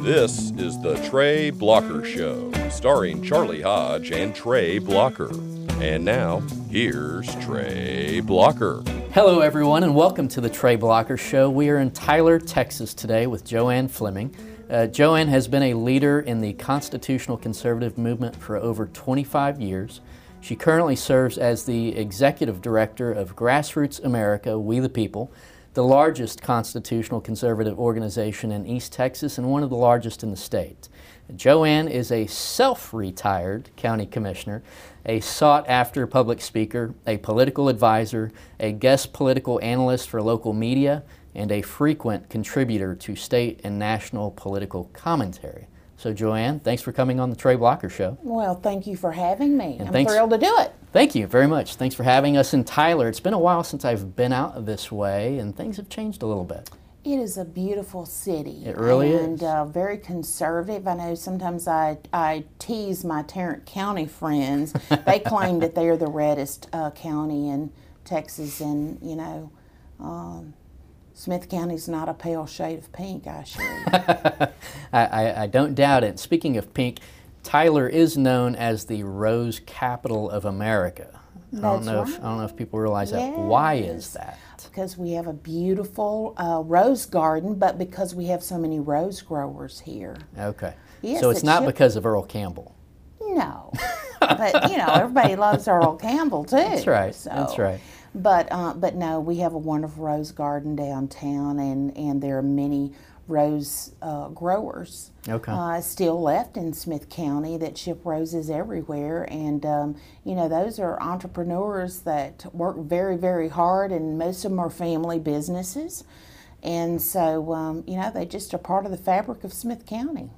This is the Trey Blocker Show, starring Charlie Hodge and Trey Blocker. And now, here's Trey Blocker. Hello, everyone, and welcome to the Trey Blocker Show. We are in Tyler, Texas today with Joanne Fleming. Uh, Joanne has been a leader in the constitutional conservative movement for over 25 years. She currently serves as the executive director of Grassroots America, We the People, the largest constitutional conservative organization in East Texas and one of the largest in the state. Joanne is a self retired county commissioner, a sought after public speaker, a political advisor, a guest political analyst for local media, and a frequent contributor to state and national political commentary. So, Joanne, thanks for coming on the Trey Blocker Show. Well, thank you for having me. And I'm thanks- thrilled to do it. Thank you very much. Thanks for having us in Tyler. It's been a while since I've been out this way, and things have changed a little bit. It is a beautiful city. It really and, is. uh, very conservative. I know sometimes I, I tease my Tarrant County friends. they claim that they are the reddest uh, county in Texas, and, you know, um, Smith County's not a pale shade of pink, I assure you. I, I, I don't doubt it. Speaking of pink, Tyler is known as the Rose Capital of America. I don't That's know if I don't know if people realize that. Why is that? because we have a beautiful uh, rose garden, but because we have so many rose growers here. Okay. Yes, so it's it not should- because of Earl Campbell. No, but you know everybody loves Earl Campbell too. That's right. so- That's right. But uh, but no, we have a wonderful rose garden downtown, and and there are many rose uh, growers Okay. uh, still left in Smith County that ship roses everywhere, and um, you know those are entrepreneurs that work very very hard, and most of them are family businesses. And so, um, you know, they just are part of the fabric of Smith County.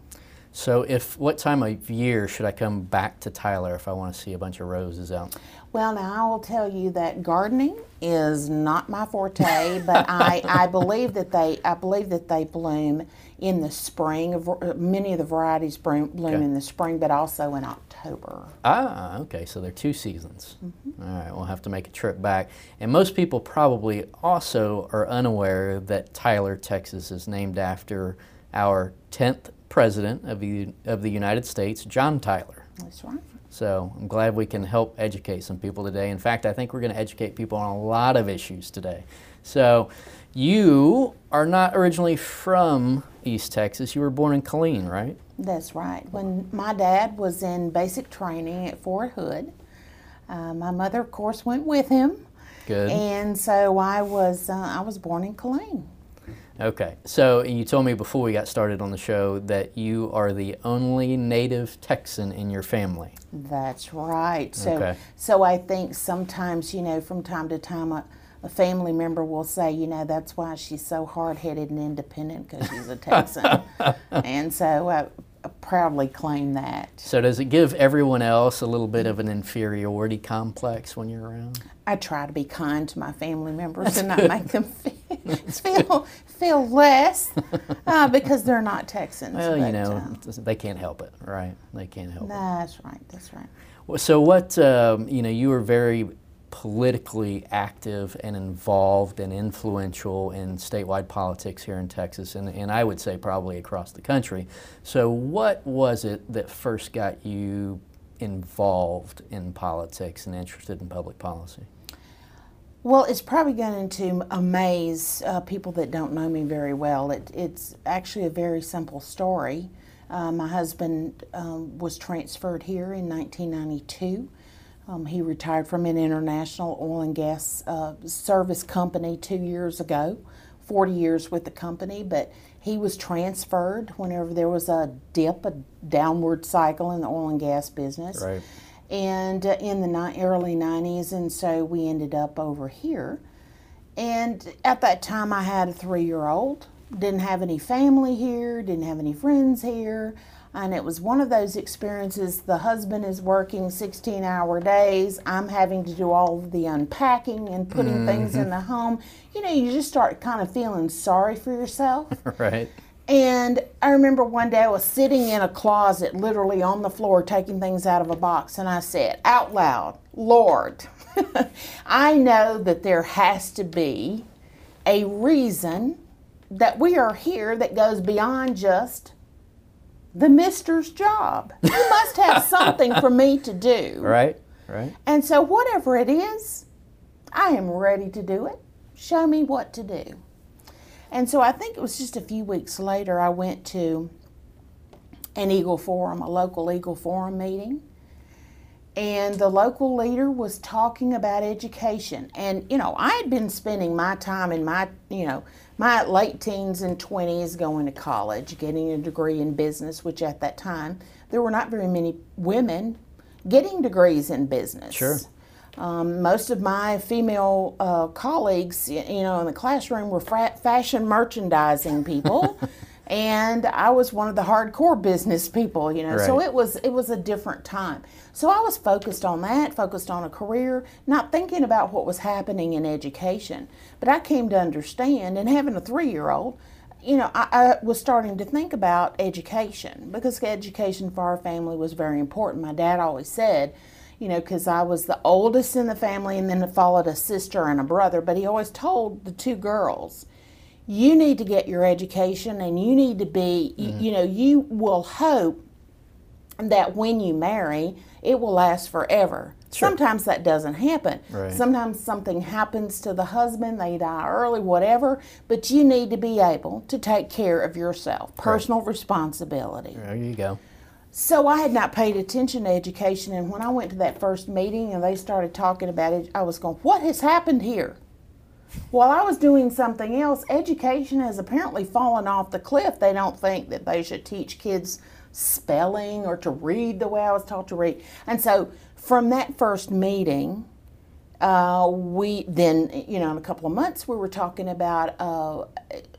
So if what time of year should I come back to Tyler if I want to see a bunch of roses out? Well, now I will tell you that gardening is not my forte, but I, I believe that they I believe that they bloom in the spring. Uh, Many of the varieties bloom, bloom Okay. in the spring, but also in October. Ah, okay. So they're two seasons. Mm-hmm. All right, we'll have to make a trip back. And most people probably also are unaware that Tyler, Texas, is named after our tenth president of the of the United States, John Tyler. That's right. So I'm glad we can help educate some people today. In fact, I think we're going to educate people on a lot of issues today. So you are not originally from East Texas. You were born in Killeen, right? That's right. When my dad was in basic training at Fort Hood, uh, my mother, of course, went with him, Good. and so I was uh, I was born in Killeen. Okay. So you told me before we got started on the show that you are the only native Texan in your family. That's right. So, Okay. so I think sometimes, you know, from time to time, a, a family member will say, you know, that's why she's so hard headed and independent because she's a Texan. and so I, I proudly claim that. So does it give everyone else a little bit of an inferiority complex when you're around? I try to be kind to my family members and not make them feel, feel, feel less uh, because they're not Texans. Well, you know, uh, they can't help it, right? They can't help it. that's right. That's right. Well, So what um, you know, you were very politically active and involved and influential in statewide politics here in Texas, and, and I would say probably across the country. So what was it that first got you involved in politics and interested in public policy? Well, it's probably going to amaze uh, people that don't know me very well. It, it's actually a very simple story. Uh, my husband um, was transferred here in 1992. Um, he retired from an international oil and gas uh, service company two years ago, 40 years with the company, but he was transferred whenever there was a dip, a downward cycle in the oil and gas business Right. And uh, in the ni- early 90s and so we ended up over here. And at that time i had a three-year-old didn't have any family here didn't have any friends here and it was one of those experiences the husband is working 16 hour days i'm having to do all of the unpacking and putting things in the home. You know you just start kind of feeling sorry for yourself. Right. And I remember one day I was sitting in a closet, literally on the floor, taking things out of a box, and I said out loud, Lord, I know that there has to be a reason that we are here that goes beyond just the mister's job. You must have something for me to do. Right, right. And so, whatever it is, I am ready to do it. Show me what to do. And so, I think it was just a few weeks later, I went to an Eagle Forum, a local Eagle Forum meeting. And the local leader was talking about education. And, you know, I had been spending my time in my, you know, my late teens and 20s going to college, getting a degree in business, which at that time there were not very many women getting degrees in business. Sure. Um, most of my female uh, colleagues, you know, in the classroom were fra- fashion merchandising people, and I was one of the hardcore business people. You know, so it was it was a different time. So I was focused on that, focused on a career, not thinking about what was happening in education. But I came to understand, and having a three year old, you know, I, I was starting to think about education because education for our family was very important. My dad always said, you know, because I was the oldest in the family and then followed a sister and a brother, but he always told the two girls, you need to get your education and you need to be, you, mm-hmm. you know, you will hope that when you marry, it will last forever. Sometimes that doesn't happen. Right. Sometimes something happens to the husband, they die early, whatever, but you need to be able to take care of yourself, personal responsibility. There you go. So I had not paid attention to education, and when I went to that first meeting and they started talking about it, I was going, What has happened here? While I was doing something else, education has apparently fallen off the cliff. They don't think that they should teach kids spelling or to read the way I was taught to read. And so from that first meeting, uh, we then, you know, in a couple of months, we were talking about uh,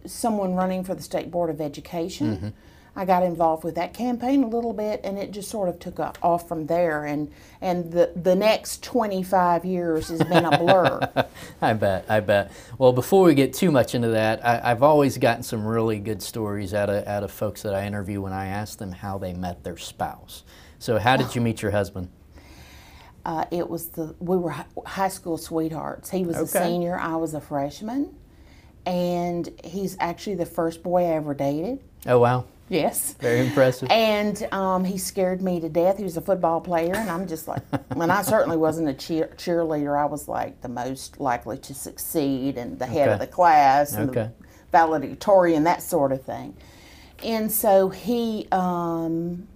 someone running for the State Board of Education. I got involved with that campaign a little bit, and it just sort of took off from there. And and the the next 25 years has been a blur. I bet, I bet. Well, before we get too much into that, I, I've always gotten some really good stories out of out of folks that I interview when I ask them how they met their spouse. So, how did you meet your husband? Uh, it was the we were high school sweethearts. He was a senior, I was a freshman, and he's actually the first boy I ever dated. Oh, wow, Yes. very impressive. And um, he scared me to death. He was a football player, and I'm just like, and I certainly wasn't a cheer- cheerleader. I was like the most likely to succeed and the head of the class and Okay. the valedictorian, that sort of thing. And so he, um,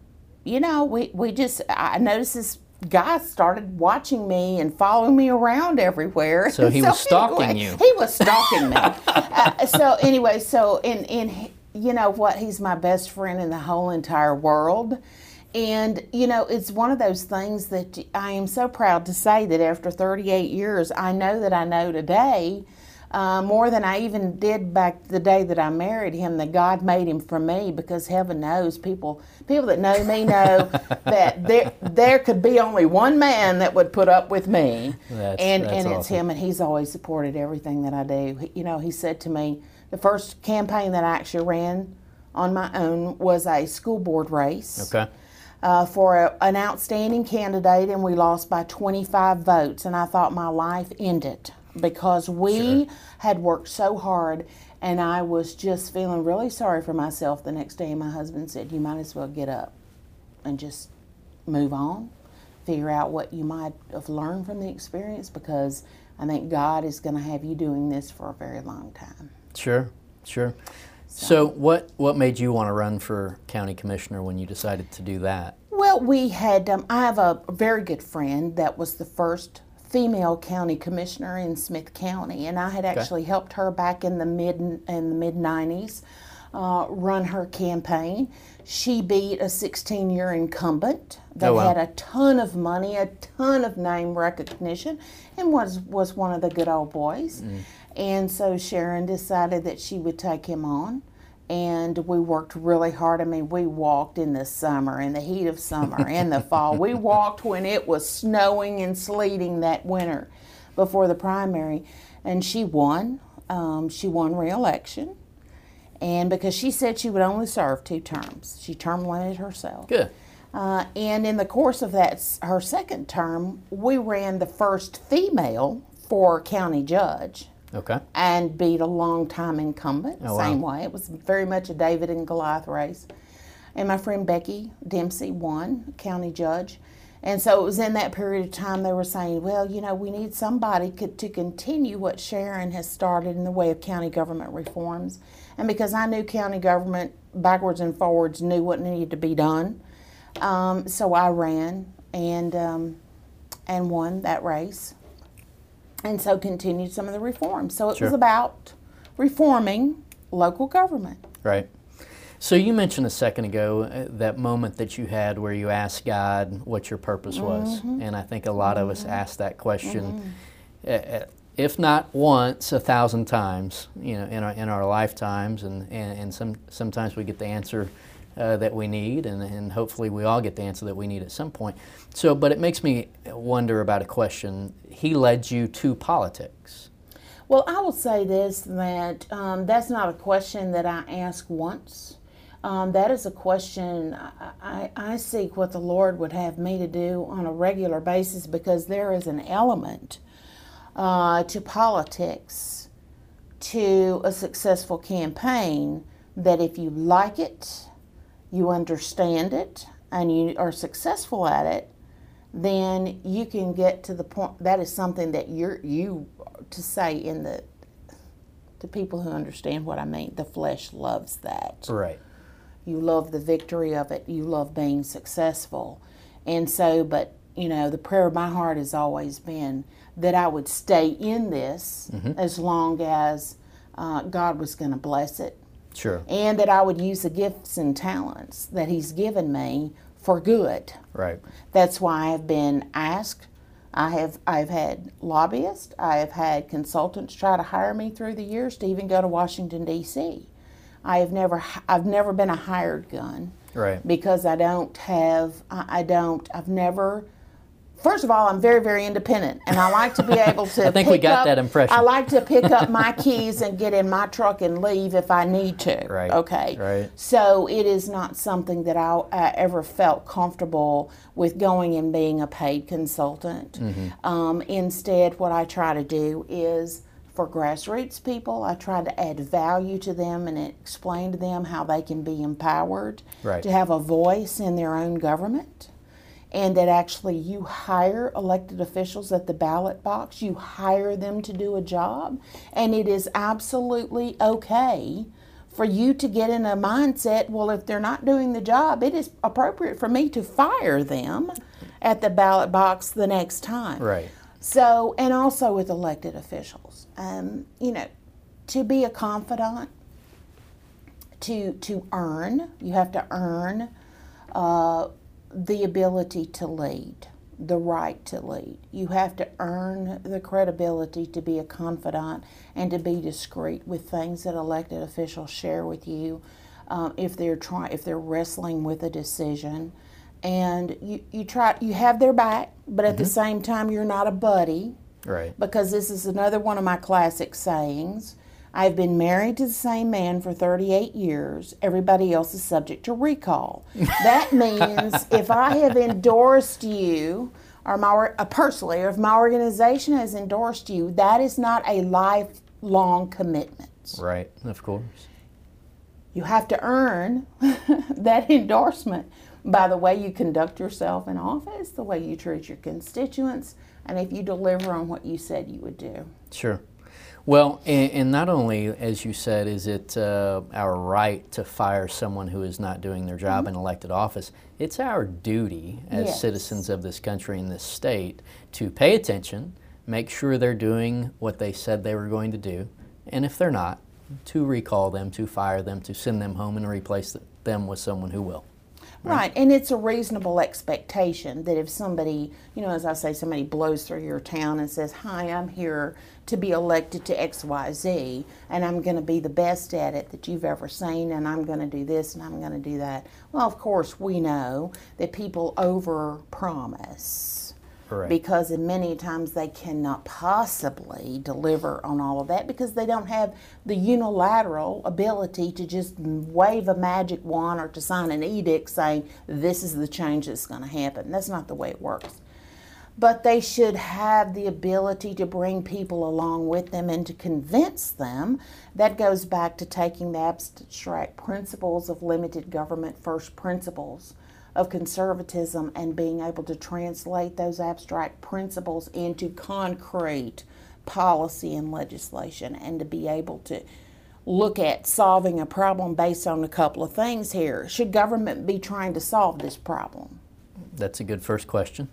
you know, we, we just, I noticed this guy started watching me and following me around everywhere. So he was stalking anyway, you. He was stalking me. uh, so anyway, so in in you know what? He's my best friend in the whole entire world. And you know, it's one of those things that I am so proud to say that after 38 years, I know that I know today uh, more than I even did back the day that I married him. That God made him for me, because heaven knows people people that know me know that there there could be only one man that would put up with me, That's- and that's and it's him, and he's always supported everything that I do. He- You know, he said to me, the first campaign that I actually ran on my own was a school board race Okay. uh, for a, an outstanding candidate, and we lost by 25 votes. And I thought my life ended because we had worked so hard, and I was just feeling really sorry for myself the next day. And my husband said, You might as well get up and just move on, figure out what you might have learned from the experience because I think God is going to have you doing this for a very long time. Sure, sure. So, what what made you want to run for county commissioner when you decided to do that? Well, we had. Um, I have a very good friend that was the first female county commissioner in Smith County, and I had actually helped her back in the mid in the mid '90s uh, run her campaign. She beat a 16-year incumbent that Oh, wow. had a ton of money, a ton of name recognition, and was was one of the good old boys. And so Sharon decided that she would take him on and we worked really hard. I mean, we walked in the summer, in the heat of summer, in the fall. We walked when it was snowing and sleeting that winter before the primary, and she won. Um, she won re-election, and because she said she would only serve two terms, she term limited herself. Good. Uh, and in the course of that, her second term, we ran the first female for county judge Okay. and beat a long-time incumbent. Oh, wow. Same way, it was very much a David and Goliath race. And my friend Becky Dempsey won, county judge. And so it was in that period of time they were saying, well, you know, we need somebody to continue what Sharon has started in the way of county government reforms. And because I knew county government backwards and forwards knew what needed to be done, um, so I ran and um, and won that race and so continued some of the reforms. So it Sure. was about reforming local government. Right. So you mentioned a second ago uh, that moment that you had where you asked God what your purpose was, Mm-hmm. and I think a lot of us ask that question, uh, uh, if not once, a thousand times, you know, in our in our lifetimes, and and, and some sometimes we get the answer. Uh, that we need, and, and hopefully we all get the answer that we need at some point. So, but it makes me wonder about a question. He led you to politics. Well, I will say this that um, that's not a question that I ask once. Um, that is a question I, I, I seek what the Lord would have me to do on a regular basis because there is an element uh, to politics, to a successful campaign, that if you like it, you understand it, and you are successful at it, then you can get to the point that is something that you're you to say in the to people who understand what I mean the flesh loves that. Right. you love the victory of it. You love being successful. And so but you know the prayer of my heart has always been that I would stay in this as long as uh, God was going to bless it Sure. and that I would use the gifts and talents that He's given me for good. Right. That's why I've been asked. I have I've had lobbyists, I have had consultants try to hire me through the years to even go to Washington D.C. I have never I've never been a hired gun Right. because I don't have I I don't I've never First of all, I'm very, very independent, and I like to be able to. I think we got up- that impression. I like to pick up my keys and get in my truck and leave if I need to. Right, Okay. right. So it is not something that I, I ever felt comfortable with going and being a paid consultant. Mm-hmm. Um, instead, what I try to do is for grassroots people, I try to add value to them and explain to them how they can be empowered Right. to have a voice in their own government. And that actually you hire elected officials at the ballot box, you hire them to do a job, and it is absolutely okay for you to get in a mindset well, if they're not doing the job, it is appropriate for me to fire them at the ballot box the next time. Right. So, and also with elected officials, um, you know, to be a confidant, to to earn, you have to earn uh, the ability to lead, the right to lead. You have to earn the credibility to be a confidant and to be discreet with things that elected officials share with you. Um, if they're trying, if they're wrestling with a decision, and you, you try, you have their back, but at the same time, you're not a buddy Right. because this is another one of my classic sayings. I've been married to the same man for 38 years. Everybody else is subject to recall. that means if I have endorsed you, or my uh, personally, or if my organization has endorsed you, that is not a lifelong commitment. Right. Of course. You have to earn that endorsement by the way you conduct yourself in office, the way you treat your constituents, and if you deliver on what you said you would do. Sure. Well, and, and not only, as you said, is it uh, our right to fire someone who is not doing their job in elected office, it's our duty as Yes. citizens of this country and this state to pay attention, make sure they're doing what they said they were going to do, and if they're not, to recall them, to fire them, to send them home and replace them with someone who will. Right, and it's a reasonable expectation that if somebody, you know, as I say, somebody blows through your town and says, Hi, I'm here to be elected to XYZ, and I'm going to be the best at it that you've ever seen, and I'm going to do this and I'm going to do that. Well, of course, we know that people over promise. Correct. Because many times they cannot possibly deliver on all of that because they don't have the unilateral ability to just wave a magic wand or to sign an edict saying this is the change that's going to happen. That's not the way it works. but they should have the ability to bring people along with them and to convince them. That goes back to taking the abstract principles of limited government, first principles of conservatism, and being able to translate those abstract principles into concrete policy and legislation, and to be able to look at solving a problem based on a couple of things here. Should government be trying to solve this problem? That's a good first question.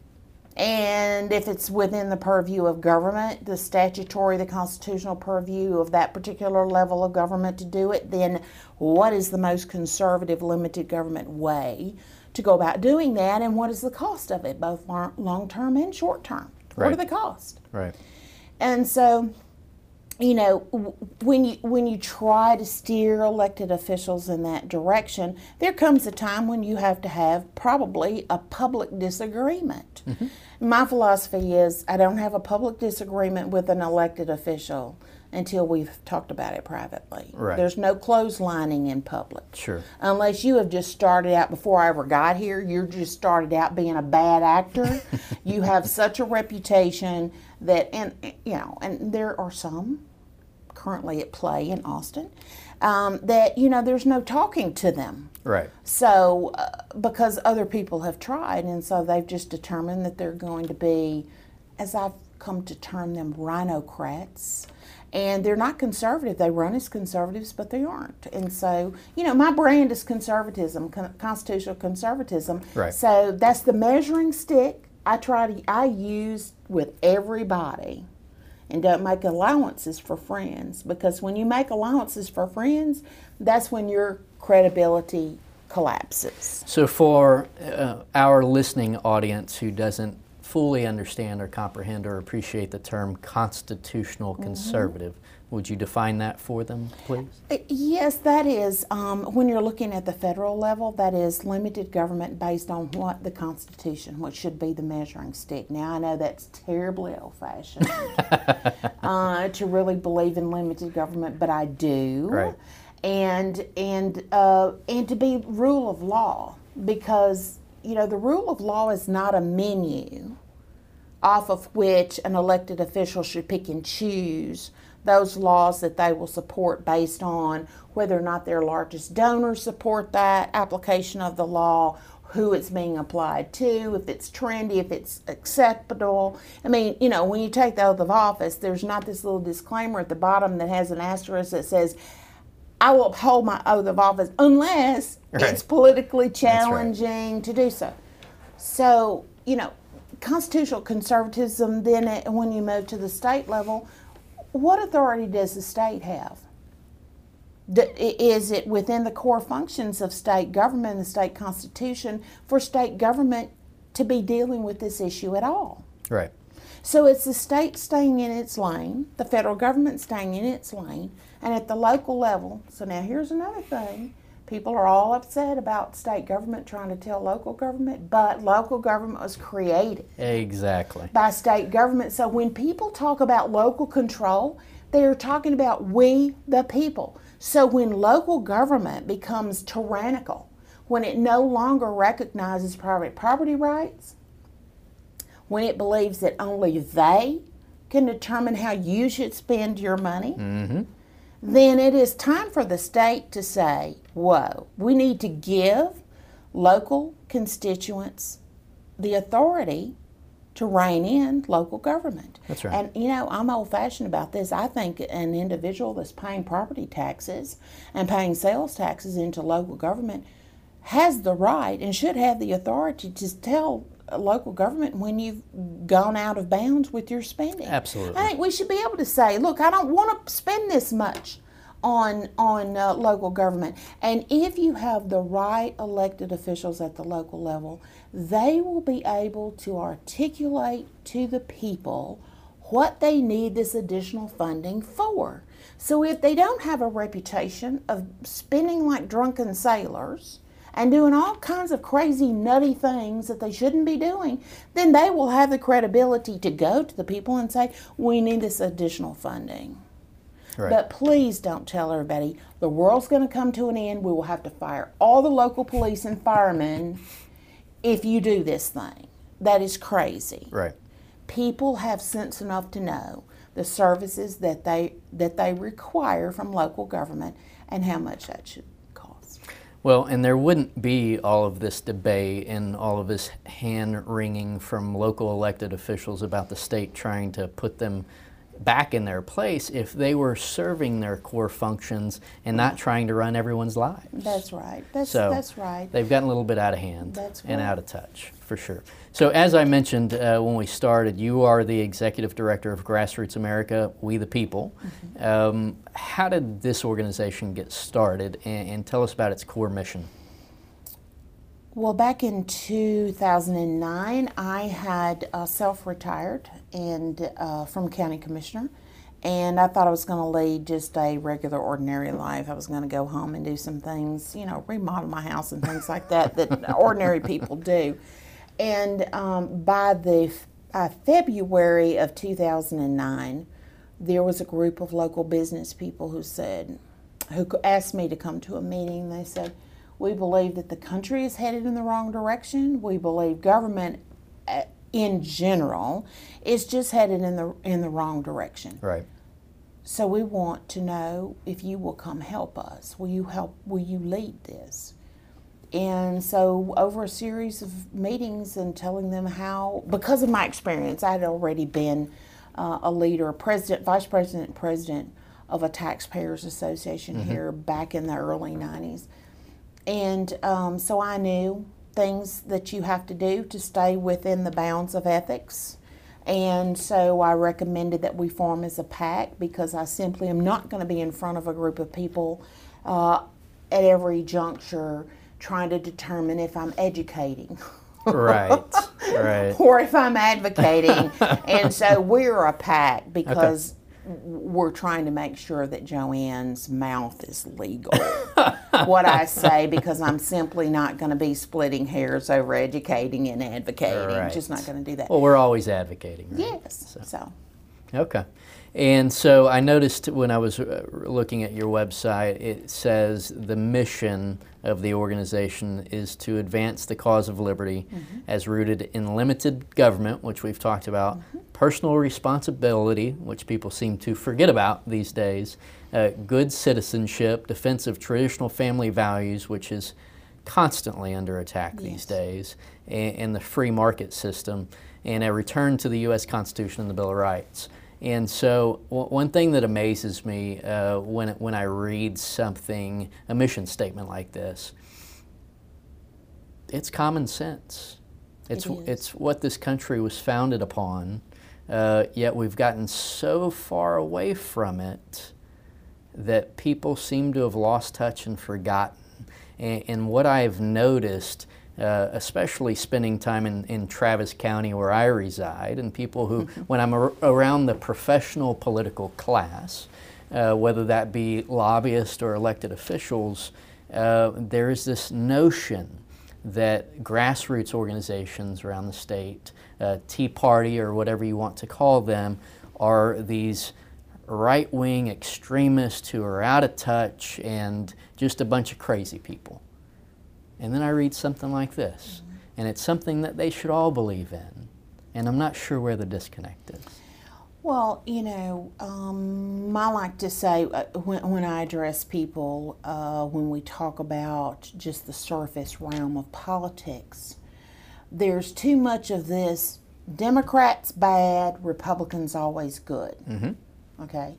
And if it's within the purview of government, the statutory, the constitutional purview of that particular level of government to do it, then what is the most conservative limited government way to go about doing that? And what is the cost of it, both long term and short term? What Right. are the costs? Right. And so, you know, when you when you try to steer elected officials in that direction, there comes a time when you have to have probably a public disagreement. Mm-hmm. My philosophy is I don't have a public disagreement with an elected official until we've talked about it privately. Right. There's no closelining in public. Sure. Unless you have just started out before I ever got here, you're just started out being a bad actor. you have such a reputation that, and you know, and there are some currently at play in Austin um, that you know there's no talking to them. Right. So, uh, because other people have tried, and so they've just determined that they're going to be, as I've come to term them, rhinocrats. And they're not conservative. They run as conservatives, but they aren't. And so, you know, my brand is conservatism, con- constitutional conservatism. Right. So that's the measuring stick I try to I use with everybody and don't make allowances for friends because when you make allowances for friends, that's when your credibility collapses. So, for uh, our listening audience who doesn't fully understand or comprehend or appreciate the term constitutional conservative, would you define that for them, please? Uh, Yes, that is. Um, when you're looking at the federal level, that is limited government based on what the Constitution, which should be the measuring stick. Now, I know that's terribly old fashioned uh, to really believe in limited government, but I do. Right. And and uh, and to be rule of law because you know the rule of law is not a menu off of which an elected official should pick and choose those laws that they will support based on whether or not their largest donors support that application of the law, who it's being applied to, if it's trendy, if it's acceptable. I mean, you know, when you take the oath of office, there's not this little disclaimer at the bottom that has an asterisk that says, I will uphold my oath of office unless Right. it's politically right. challenging to do so. So, you know, constitutional conservatism, then uh, when you move to the state level, what authority does the state have? Is it within the core functions of state government and the state constitution for state government to be dealing with this issue at all? Right. So it's the state staying in its lane, the federal government staying in its lane, and at the local level. So now here's another thing. People are all upset about state government trying to tell local government, but local government was created Exactly. by state government. So when people talk about local control, they are talking about we, the people. So when local government becomes tyrannical, when it no longer recognizes private property rights, when it believes that only they can determine how you should spend your money, mm-hmm. Then it is time for the state to say, whoa, we need to give local constituents the authority to rein in local government. That's right. And you know, I'm old fashioned about this. I think an individual that's paying property taxes and paying sales taxes into local government has the right and should have the authority to tell local government when you've gone out of bounds with your spending. Absolutely. I think we should be able to say, look, I don't want to spend this much on on uh, local government. And if you have the right elected officials at the local level, they will be able to articulate to the people what they need this additional funding for. So if they don't have a reputation of spending like drunken sailors, and doing all kinds of crazy, nutty things that they shouldn't be doing, then they will have the credibility to go to the people and say, We need this additional funding. Right. But please don't tell everybody the world's going to come to an end. We will have to fire all the local police and firemen if you do this thing. That is crazy. Right. people have sense enough to know the services that they that they require from local government and how much that should. Well, and there wouldn't be all of this debate and all of this hand wringing from local elected officials about the state trying to put them back in their place if they were serving their core functions and not trying to run everyone's lives. That's right. That's So that's right. They've gotten a little bit out of hand and out of touch, for sure. So, as I mentioned uh, when we started, you are the executive director of Grassroots America, We the People. Mm-hmm. Um, how did this organization get started, and, and tell us about its core mission? Well, back in 2009, I had uh, self-retired and uh, from county commissioner, and I thought I was going to lead just a regular, ordinary life. I was going to go home and do some things, you know, remodel my house and things like that that ordinary people do. And um, by the uh, February of 2009, there was a group of local business people who said, who asked me to come to a meeting. They said, "We believe that the country is headed in the wrong direction. We believe government, uh, in general, is just headed in the in the wrong direction. Right. So we want to know if you will come help us. Will you help? Will you lead this?" And so, over a series of meetings and telling them how, because of my experience, I had already been uh, a leader, a president, vice president, president of a taxpayers association here back in the early 90s. And um, so I knew things that you have to do to stay within the bounds of ethics. And so I recommended that we form as a PAC because I simply am not going to be in front of a group of people uh, at every juncture trying to determine if I'm educating. Right. right. or if I'm advocating. and so we're a PAC because we're trying to make sure that Joanne's mouth is legal. what I say because I'm simply not going to be splitting hairs over educating and advocating. Right. Just not going to do that. Well, we're always advocating. Right? yes. So. Okay. And so I noticed when I was uh, looking at your website, it says the mission of the organization is to advance the cause of liberty as rooted in limited government, which we've talked about, personal responsibility, which people seem to forget about these days, uh, good citizenship, defense of traditional family values, which is constantly under attack these days, and, and the free market system, and a return to the U.S. Constitution and the Bill of Rights. And so, w- one thing that amazes me uh, when, when I read something, a mission statement like this, it's common sense. It's, It it's what this country was founded upon, uh, yet we've gotten so far away from it that people seem to have lost touch and forgotten. And, and what I've noticed, uh, especially spending time in, in Travis County where I reside, and people who, when I'm ar- around the professional political class, uh, whether that be lobbyists or elected officials, uh, there is this notion that grassroots organizations around the state, uh, Tea Party or whatever you want to call them, are these right wing extremists who are out of touch and just a bunch of crazy people. And then I read something like this, and it's something that they should all believe in. And I'm not sure where the disconnect is. Well, you know, um, I like to say uh, when, when I address people, uh, when we talk about just the surface realm of politics, there's too much of this Democrats bad, Republicans always good. Mm-hmm. Okay.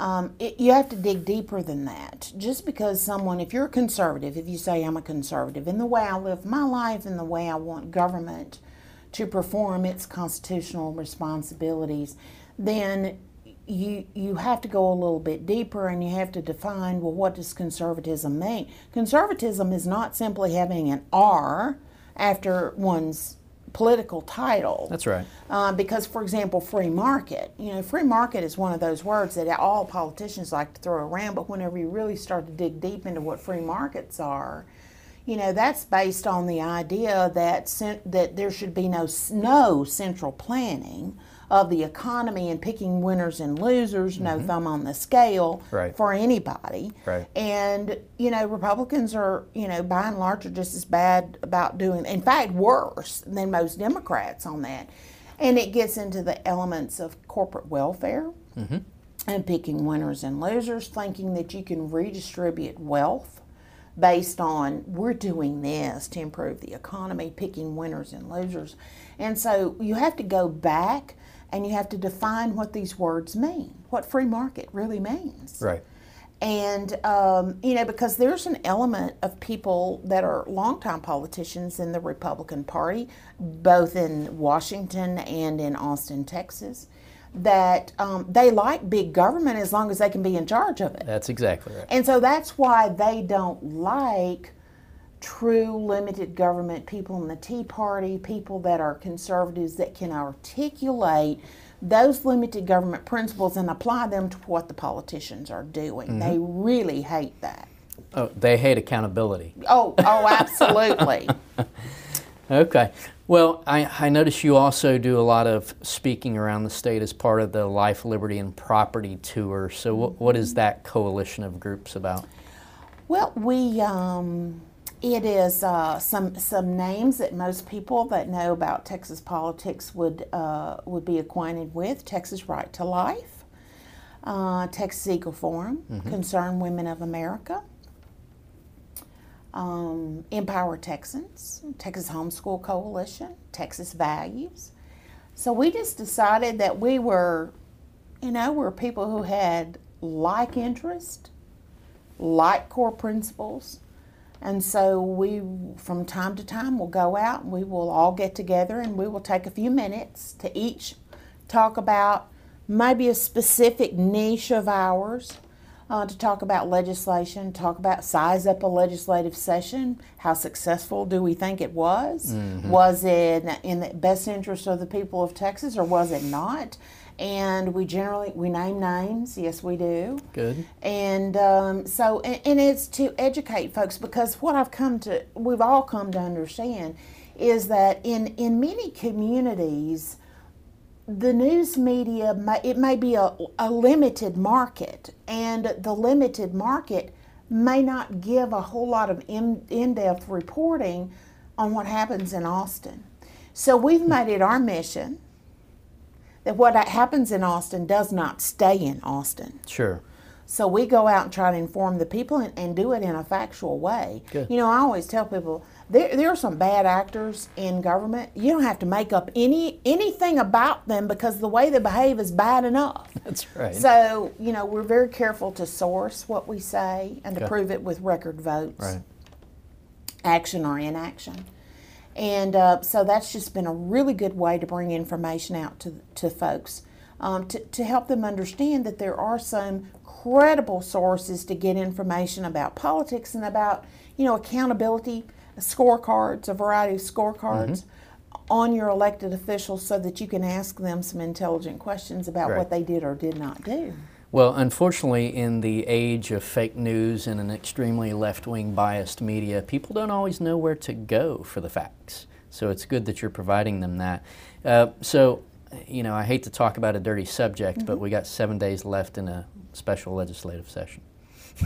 Um, it, you have to dig deeper than that. Just because someone, if you're a conservative, if you say I'm a conservative, in the way I live my life, in the way I want government to perform its constitutional responsibilities, then you you have to go a little bit deeper and you have to define well what does conservatism mean? Conservatism is not simply having an R after one's political title. That's right. Uh, because, for example, free market, you know, free market is one of those words that all politicians like to throw around, but whenever you really start to dig deep into what free markets are, you know, that's based on the idea that that there should be no no central planning of the economy and picking winners and losers, no mm-hmm. thumb on the scale Right. for anybody. Right. And you know, Republicans are you know by and large are just as bad about doing, in fact, worse than most Democrats on that. And it gets into the elements of corporate welfare mm-hmm. and picking winners and losers, thinking that you can redistribute wealth based on we're doing this to improve the economy, picking winners and losers. And so you have to go back and you have to define what these words mean, what free market really means. Right. And, um, you know, because there's an element of people that are longtime politicians in the Republican Party, both in Washington and in Austin, Texas, that um, they like big government as long as they can be in charge of it. That's exactly right. And so that's why they don't like true limited government people in the Tea Party, people that are conservatives that can articulate those limited government principles and apply them to what the politicians are doing. They really hate that. Oh, they hate accountability. Oh, oh, absolutely. Okay. Well, I, I notice you also do a lot of speaking around the state as part of the Life, Liberty, and Property Tour. So, what, what is that coalition of groups about? Well, we um, it is uh, some some names that most people that know about Texas politics would uh, would be acquainted with. Texas Right to Life, uh, Texas Eagle Forum, Concerned Women of America, um, Empower Texans, Texas Homeschool Coalition, Texas Values. So we just decided that we were, you know, we're people who had like interest, like core principles. And so we, from time to time, will go out and we will all get together and we will take a few minutes to each talk about maybe a specific niche of ours, uh, to talk about legislation, talk about size up a legislative session. How successful do we think it was? Was it in the best interest of the people of Texas or was it not? And we generally we name names. Yes, we do. Good. And um, so, and, and it's to educate folks because what I've come to, we've all come to understand, is that in in many communities, the news media may, it may be a, a limited market, and the limited market may not give a whole lot of in, in-depth reporting on what happens in Austin. So we've made it our mission that what happens in Austin does not stay in Austin. Sure. So we go out and try to inform the people and, and do it in a factual way. Good. You know, I always tell people there, there are some bad actors in government. You don't have to make up any anything about them because the way they behave is bad enough. That's right. So, you know, we're very careful to source what we say and to Okay. prove it with record votes right. action or inaction. And uh, so that's just been a really good way to bring information out to, to folks um, to, to help them understand that there are some credible sources to get information about politics and about, you know, accountability, scorecards, a variety of scorecards on your elected officials so that you can ask them some intelligent questions about Right. what they did or did not do. Well, unfortunately, in the age of fake news and an extremely left wing biased media, people don't always know where to go for the facts. So it's good that you're providing them that. Uh, so, you know, I hate to talk about a dirty subject, but we got seven days left in a special legislative session.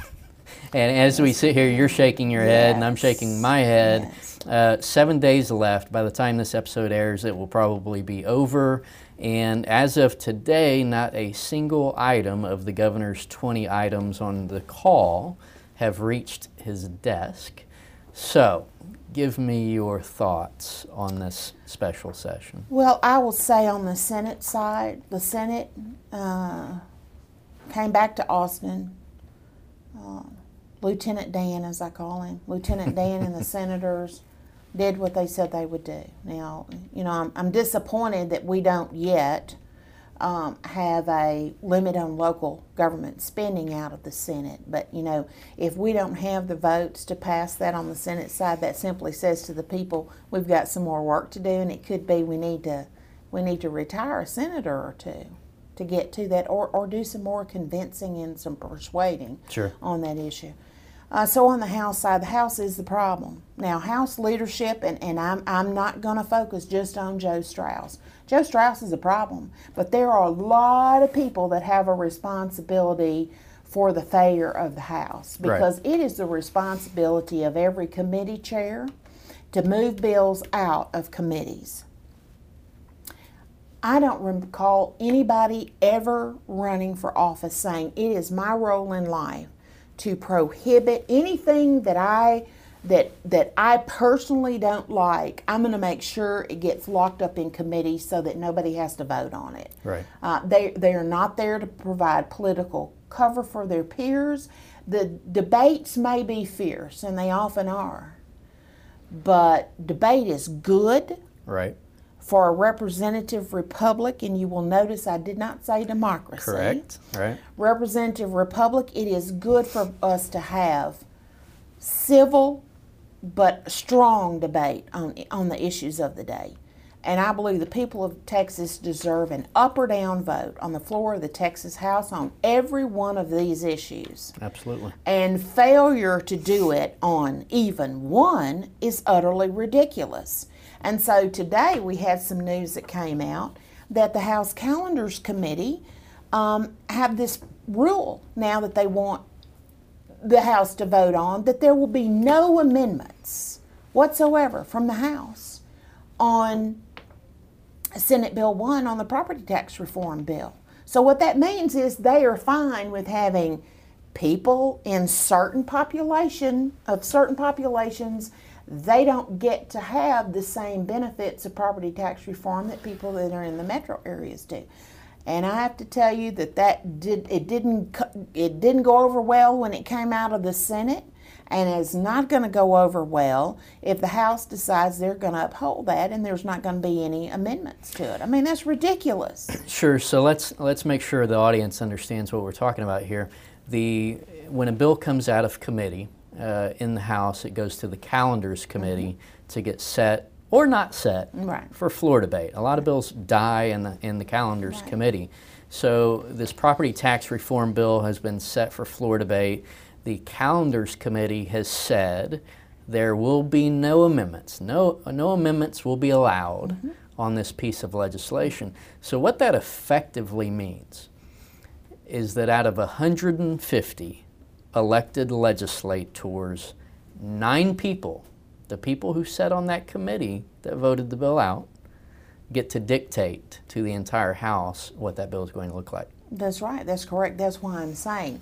and as we sit here, you're shaking your head, and I'm shaking my head. Yes. Uh, seven days left. By the time this episode airs, it will probably be over. And as of today, not a single item of the governor's 20 items on the call have reached his desk. So, give me your thoughts on this special session. Well, I will say on the Senate side, the Senate uh, came back to Austin. Uh, Lieutenant Dan, as I call him, Lieutenant Dan and the senators did what they said they would do. Now, you know, I'm, I'm disappointed that we don't yet um, have a limit on local government spending out of the Senate. But, you know, if we don't have the votes to pass that on the Senate side, that simply says to the people we've got some more work to do, and it could be we need to we need to retire a senator or two to get to that, or, or do some more convincing and some persuading Sure. on that issue. Uh, so on the House side, the House is the problem. Now, House leadership, and, and I'm, I'm not going to focus just on Joe Straus. Joe Straus is a problem, but there are a lot of people that have a responsibility for the failure of the House Right. because it is the responsibility of every committee chair to move bills out of committees I don't recall anybody ever running for office saying it is my role in life to prohibit anything that I that that I personally don't like. I'm going to make sure it gets locked up in committee so that nobody has to vote on it. Right. Uh, they they are not there to provide political cover for their peers. The debates may be fierce, and they often are, but debate is good Right. For a representative republic, and you will notice I did not say democracy. Correct. Right. Representative republic, it is good for us to have civil but strong debate on, on the issues of the day. And I believe the people of Texas deserve an up or down vote on the floor of the Texas House on every one of these issues. Absolutely. And failure to do it on even one is utterly ridiculous. And so today we had some news that came out that the House Calendars Committee um, have this rule now that they want the House to vote on that there will be no amendments whatsoever from the House on Senate Bill 1 on the property tax reform bill. So, what that means is they are fine with having people in certain population of certain populations they don't get to have the same benefits of property tax reform that people that are in the metro areas do and I have to tell you that that did it didn't it didn't go over well when it came out of the Senate, and it's not going to go over well if the House decides they're going to uphold that and there's not going to be any amendments to it. I mean that's ridiculous. Sure. So let's let's make sure the audience understands what we're talking about here. The when a bill comes out of committee uh, in the House, it goes to the Calendars Committee to get set or not set Right. for floor debate. A lot of bills die in the in the Calendars Committee. So this property tax reform bill has been set for floor debate. The Calendars Committee has said there will be no amendments. No no amendments will be allowed on this piece of legislation. So what that effectively means is that out of 150 elected legislators, nine people, the people who sat on that committee that voted the bill out, get to dictate to the entire House what that bill is going to look like. That's right. That's correct. That's why I'm saying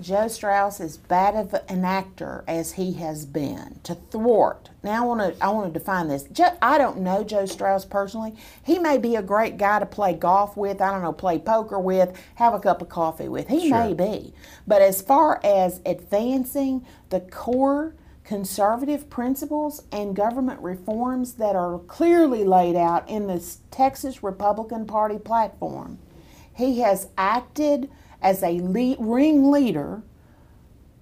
Joe Straus is bad of an actor as he has been to thwart. Now I want to I want to define this. I don't know Joe Straus personally. He may be a great guy to play golf with. I don't know, play poker with, have a cup of coffee with. He Sure. may be, but as far as advancing the core conservative principles and government reforms that are clearly laid out in the Texas Republican Party platform. He has acted as a lead, ring leader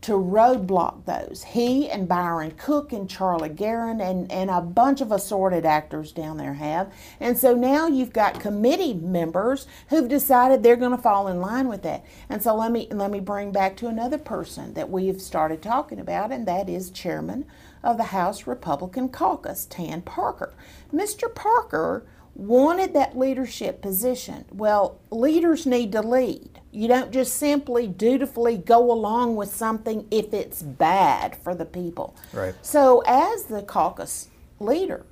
to roadblock those. He and Byron Cook and Charlie Geren and, and a bunch of assorted actors down there have. And so now you've got committee members who've decided they're going to fall in line with that. And so let me let me bring back to another person that we've started talking about, and that is Chairman of the House Republican Caucus, Tan Parker. Mr. Parker wanted that leadership position. Well, leaders need to lead. You don't just simply dutifully go along with something if it's bad for the people. Right. So, as the caucus leader,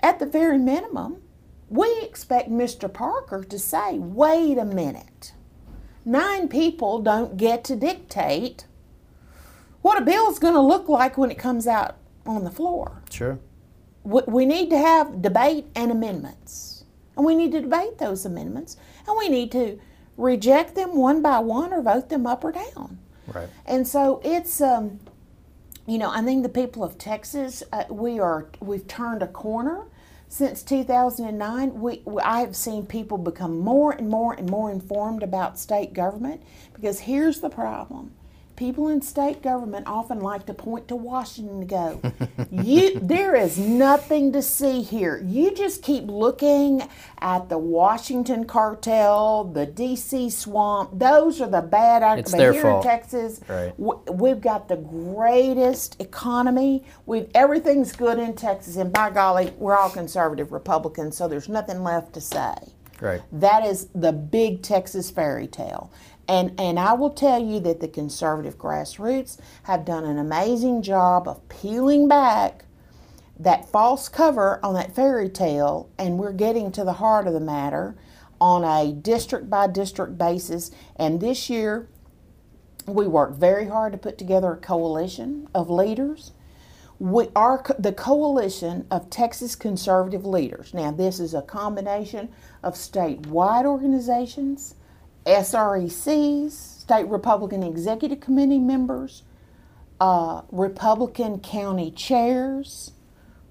at the very minimum, we expect Mr. Parker to say, wait a minute. Nine people don't get to dictate what a bill is going to look like when it comes out on the floor Sure. we, we need to have debate and amendments. And we need to debate those amendments. And we need to reject them one by one or vote them up or down. Right. And so it's, um, you know, I think the people of Texas, uh, we are, we've turned a corner. Since 2009, we, we, I have seen people become more and more and more informed about state government because here's the problem. People in state government often like to point to Washington to go. you, there is nothing to see here. You just keep looking at the Washington cartel, the D.C. swamp. Those are the bad actors. But their here fault. in Texas, Right. w- we've got the greatest economy. We've everything's good in Texas, and by golly, we're all conservative Republicans, so there's nothing left to say. Right. That is the big Texas fairy tale. And, and I will tell you that the conservative grassroots have done an amazing job of peeling back that false cover on that fairy tale, and we're getting to the heart of the matter on a district by district basis. And this year, we worked very hard to put together a coalition of leaders. We are the coalition of Texas conservative leaders. Now, this is a combination of statewide organizations, SRECs, state Republican Executive Committee members, uh, Republican county chairs,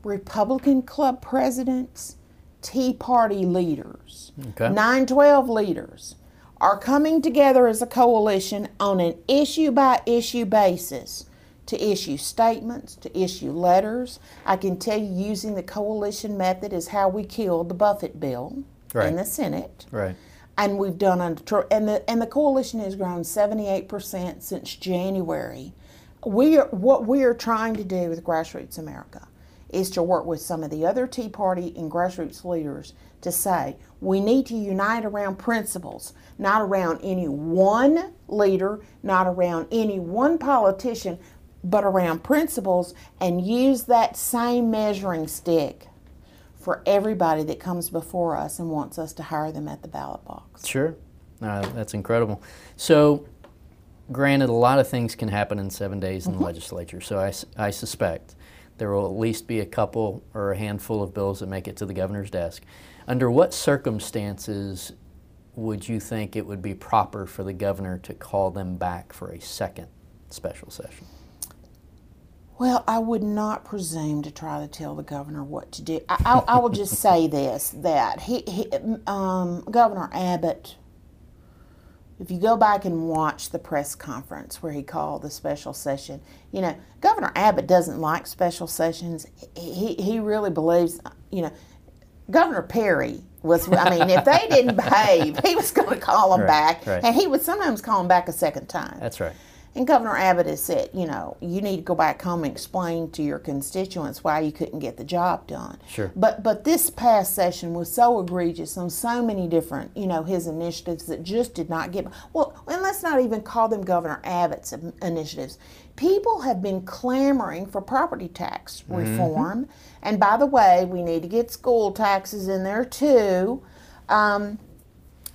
Republican club presidents, Tea Party leaders, Okay. 912 leaders are coming together as a coalition on an issue by issue basis to issue statements, to issue letters. I can tell you using the coalition method is how we killed the Buffett bill Right. in the Senate Right. And we've done under and the and the coalition has grown 78% since January. We are what we are trying to do with Grassroots America is to work with some of the other Tea Party and grassroots leaders to say we need to unite around principles, not around any one leader, not around any one politician, but around principles and use that same measuring stick for everybody that comes before us and wants us to hire them at the ballot box. Sure. Uh, that's incredible. So, granted, a lot of things can happen in seven days in the legislature. So, I suspect there will at least be a couple or a handful of bills that make it to the governor's desk. Under what circumstances would you think it would be proper for the governor to call them back for a second special session? Well, I would not presume to try to tell the governor what to do. I, I, I will just say this: that he, he um, Governor Abbott. If you go back and watch the press conference where he called the special session, you know Governor Abbott doesn't like special sessions. He he really believes, you know, Governor Perry was. I mean, if they didn't behave, he was going to call them Right, back, right. and he would sometimes call them back a second time. That's right. And Governor Abbott has said, you know, you need to go back home and explain to your constituents why you couldn't get the job done. Sure. But but this past session was so egregious on so many different, you know, his initiatives that just did not get well. And let's not even call them Governor Abbott's initiatives. People have been clamoring for property tax reform, and by the way, we need to get school taxes in there too. Um,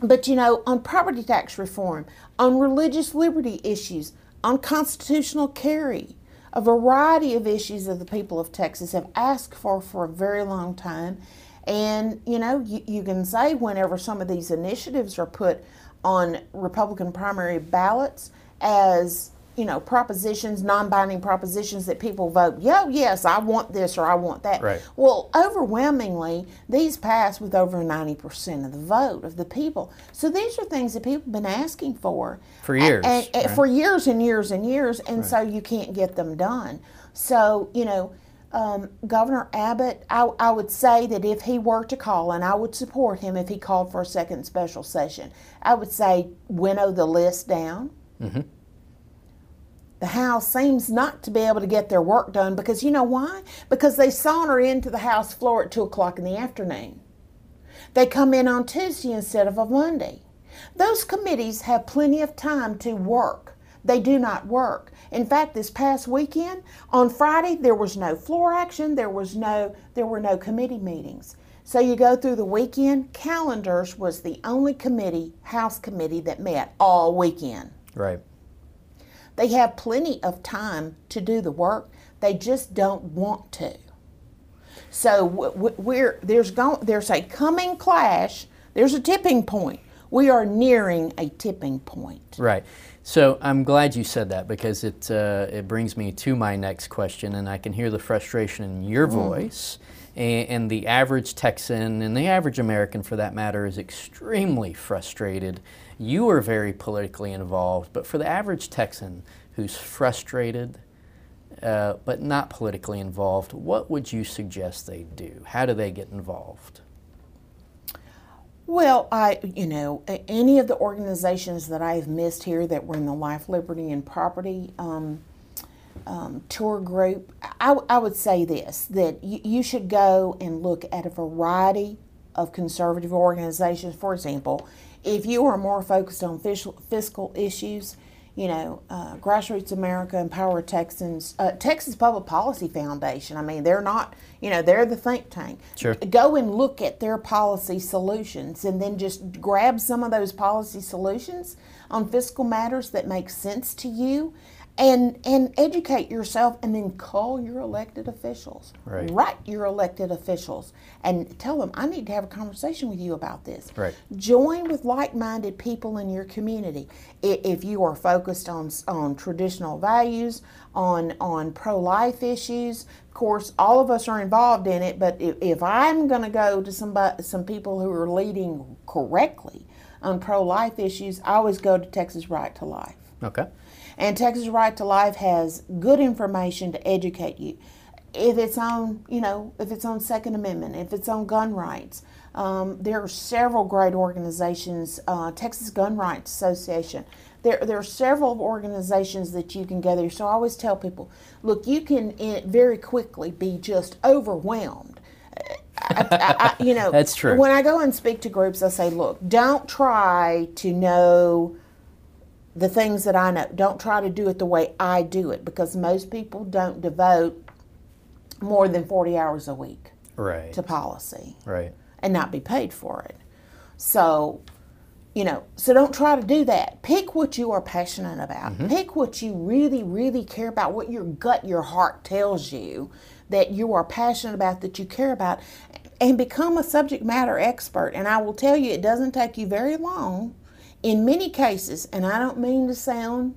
but you know, on property tax reform, on religious liberty issues, on constitutional carry, a variety of issues that the people of Texas have asked for for a very long time. And you know, you, you can say whenever some of these initiatives are put on Republican primary ballots as you know propositions, non-binding propositions that people vote, yo, yes, I want this or I want that. Right. Well, overwhelmingly, these pass with over 90% of the vote of the people. So these are things that people have been asking for For years, and- and right. for years and years and years, and so you can't get them done. So, you know, um, Governor Abbott, I, I would say that if he were to call, and I would support him if he called for a second special session, I would say winnow the list down. The House seems not to be able to get their work done because you know why? Because they saunter into the House floor at 2 o'clock in the afternoon. They come in on Tuesday instead of a Monday. Those committees have plenty of time to work. They do not work. In fact, this past weekend, on Friday, there was no floor action, there was no there were no committee meetings. So you go through the weekend, calendars was the only committee, House committee that met all weekend. Right. They have plenty of time to do the work. They just don't want to. So we're there's going there's a coming clash. There's a tipping point. We are nearing a tipping point. Right. So I'm glad you said that because it uh, it brings me to my next question, and I can hear the frustration in your voice. And, and the average Texan and the average American, for that matter, is extremely frustrated. You are very politically involved, but for the average Texan who's frustrated uh, but not politically involved, what would you suggest they do? How do they get involved? Well, I, you know, any of the organizations that I've missed here that were in the life, liberty, and property um, um, tour group, I, I would say this that you, you should go and look at a variety of conservative organizations. For example, if you are more focused on fiscal, fiscal issues, you know, uh, Grassroots America, Empower Texans, uh, Texas Public Policy Foundation. I mean, they're not, you know, they're the think tank. Sure. Go and look at their policy solutions and then just grab some of those policy solutions on fiscal matters that make sense to you and and educate yourself and then call your elected officials Right. write your elected officials and tell them i need to have a conversation with you about this Right. join with like-minded people in your community if you are focused on on traditional values on on pro-life issues of course all of us are involved in it but if, if i'm going to go to somebody some people who are leading correctly on pro-life issues i always go to texas right to life Okay. And Texas Right to Life has good information to educate you. If it's on, you know, if it's on Second Amendment, if it's on gun rights, um, there are several great organizations. Uh, Texas Gun Rights Association. There, there are several organizations that you can go there. So I always tell people, look, you can eh, very quickly be just overwhelmed. I, I, I- you know, That's true. When I go and speak to groups, I say, look, don't try to know the things that I know. Don't try to do it the way I do it because most people don't devote more than 40 hours a week Right. to policy Right. and not be paid for it. So, you know, so don't try to do that. Pick what you are passionate about. Mm-hmm. Pick what you really, really care about, what your gut, your heart tells you that you are passionate about, that you care about, and become a subject matter expert. And I will tell you, it doesn't take you very long. In many cases, and I don't mean to sound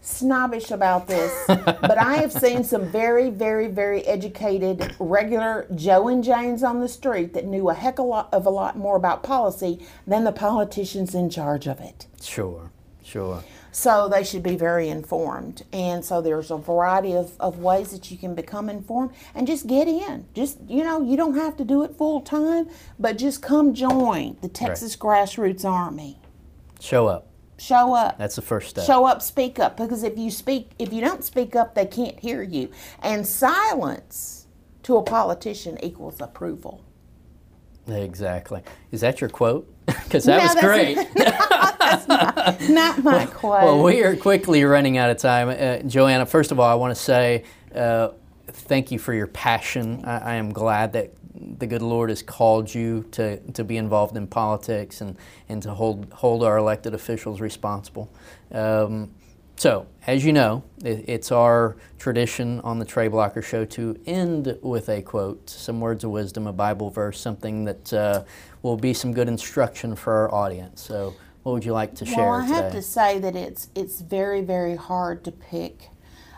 snobbish about this, but I have seen some very, very, very educated, regular Joe and Janes on the street that knew a heck of a lot, of a lot more about policy than the politicians in charge of it. Sure. Sure. So they should be very informed. And so there's a variety of, of ways that you can become informed and just get in. Just, you know, you don't have to do it full time, but just come join the Texas Grassroots Army. Show up. Show up. That's the first step. Show up, speak up. Because if you speak, if you don't speak up, they can't hear you. And silence to a politician equals approval. Exactly. Is that your quote? Because that No, was that's- great. Not my quote. Well, we are quickly running out of time. Uh, Joanna, first of all, I want to say uh, thank you for your passion. I, I am glad that the good Lord has called you to, to be involved in politics and, and to hold, hold our elected officials responsible. Um, so, as you know, it, it's our tradition on the Trey Blocker Show to end with a quote, some words of wisdom, a Bible verse, something that uh, will be some good instruction for our audience. So, what would you like to share Well, I have today? to say that it's it's very very hard to pick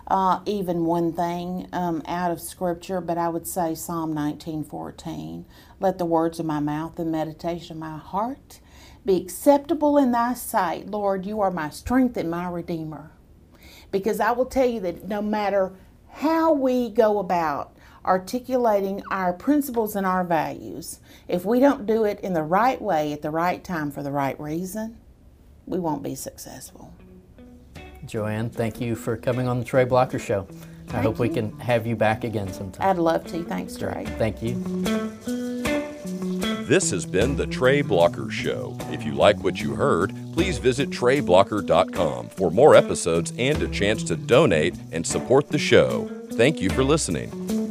uh, even one thing um, out of Scripture, but I would say Psalm nineteen fourteen. Let the words of my mouth and meditation of my heart be acceptable in Thy sight, Lord. You are my strength and my redeemer. Because I will tell you that no matter how we go about articulating our principles and our values, if we don't do it in the right way at the right time for the right reason, we won't be successful. Joanne, thank you for coming on the Trey Blocker Show. I hope we can have you back again sometime. I'd love to. Thanks, Trey. Thank you. This has been the Trey Blocker Show. If you like what you heard, please visit TreyBlocker.com for more episodes and a chance to donate and support the show. Thank you for listening.